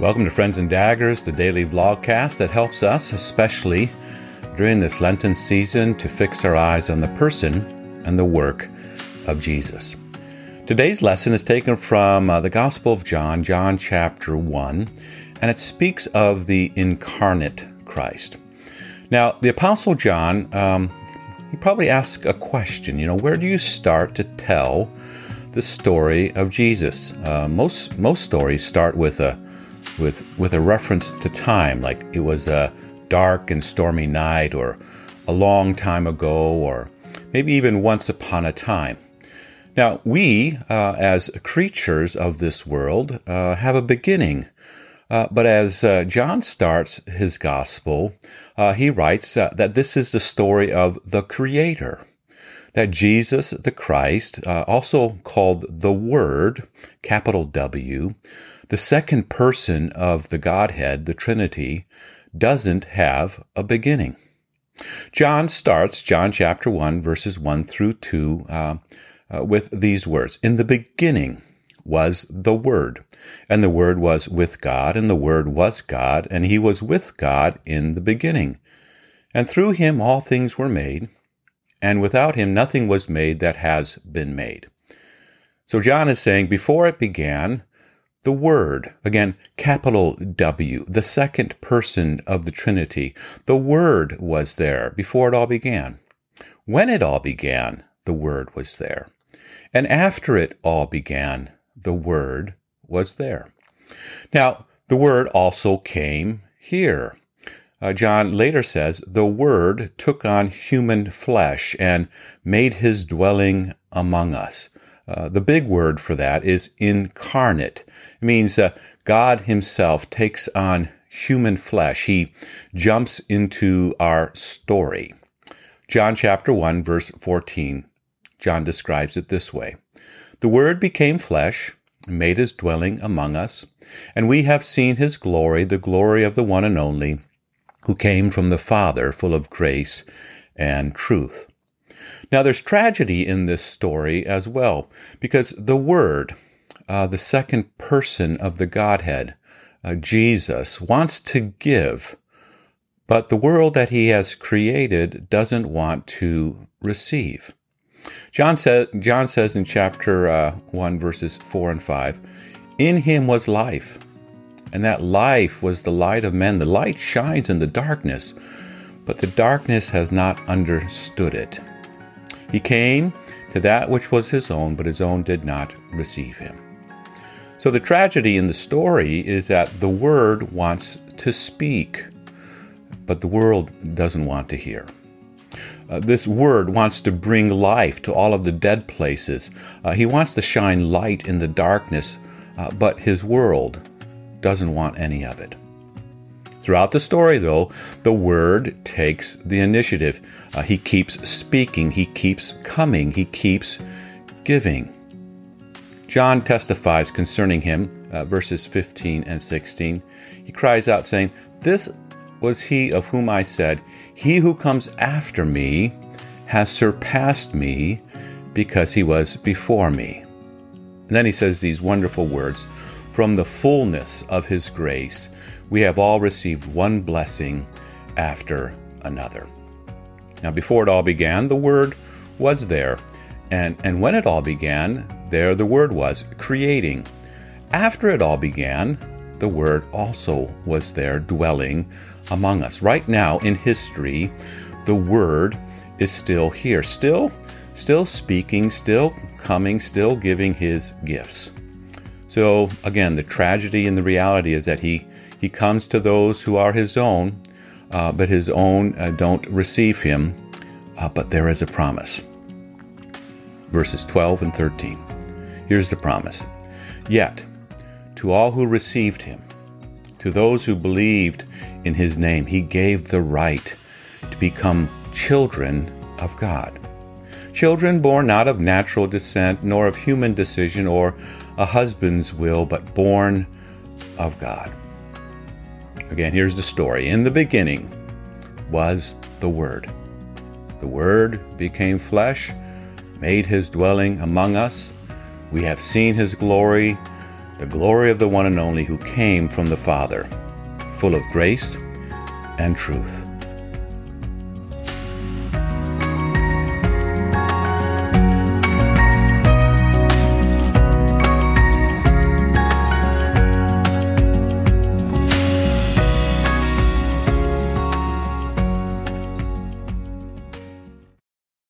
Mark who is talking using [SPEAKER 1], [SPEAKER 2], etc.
[SPEAKER 1] Welcome to Friends and Daggers, the daily vlogcast that helps us, especially during this Lenten season, to fix our eyes on the person and the work of Jesus. Today's lesson is taken from uh, the Gospel of John, John chapter 1, and it speaks of the incarnate Christ. Now, the Apostle John, um, he probably asks a question, you know, where do you start to tell the story of Jesus? Uh, most, most stories start with a with with a reference to time, like it was a dark and stormy night, or a long time ago, or maybe even once upon a time. Now, we, uh, as creatures of this world, uh, have a beginning. Uh, but as uh, John starts his gospel, uh, he writes uh, that this is the story of the Creator. That Jesus the Christ, also called the Word, capital W, the second person of the Godhead, the Trinity, doesn't have a beginning. John starts, John chapter 1, verses 1 through 2, uh, uh, with these words In the beginning was the Word, and the Word was with God, and the Word was God, and He was with God in the beginning. And through Him all things were made, and without Him nothing was made that has been made. So John is saying, before it began, the Word, again, capital W, the second person of the Trinity, the Word was there before it all began. When it all began, the Word was there. And after it all began, the Word was there. Now, the Word also came here. Uh, John later says, The Word took on human flesh and made his dwelling among us. Uh, the big word for that is incarnate. It means uh, God Himself takes on human flesh. He jumps into our story. John chapter 1, verse 14. John describes it this way The Word became flesh, and made His dwelling among us, and we have seen His glory, the glory of the one and only, who came from the Father, full of grace and truth. Now, there's tragedy in this story as well, because the Word, uh, the second person of the Godhead, uh, Jesus, wants to give, but the world that he has created doesn't want to receive. John, says, John says in chapter uh, 1, verses 4 and 5, In him was life, and that life was the light of men. The light shines in the darkness, but the darkness has not understood it. He came to that which was his own, but his own did not receive him. So the tragedy in the story is that the Word wants to speak, but the world doesn't want to hear. Uh, this Word wants to bring life to all of the dead places. Uh, he wants to shine light in the darkness, uh, but his world doesn't want any of it. Throughout the story, though, the Word takes the initiative. Uh, he keeps speaking, he keeps coming, he keeps giving. John testifies concerning him, uh, verses 15 and 16. He cries out, saying, This was he of whom I said, He who comes after me has surpassed me because he was before me. And then he says these wonderful words From the fullness of his grace, we have all received one blessing after another. Now, before it all began, the Word was there. And, and when it all began, there the Word was, creating. After it all began, the Word also was there, dwelling among us. Right now in history, the Word is still here, still, still speaking, still coming, still giving His gifts. So, again, the tragedy and the reality is that He he comes to those who are his own, uh, but his own uh, don't receive him. Uh, but there is a promise. Verses 12 and 13. Here's the promise Yet, to all who received him, to those who believed in his name, he gave the right to become children of God. Children born not of natural descent, nor of human decision or a husband's will, but born of God. Again, here's the story. In the beginning was the Word. The Word became flesh, made his dwelling among us. We have seen his glory, the glory of the one and only who came from the Father, full of grace and truth.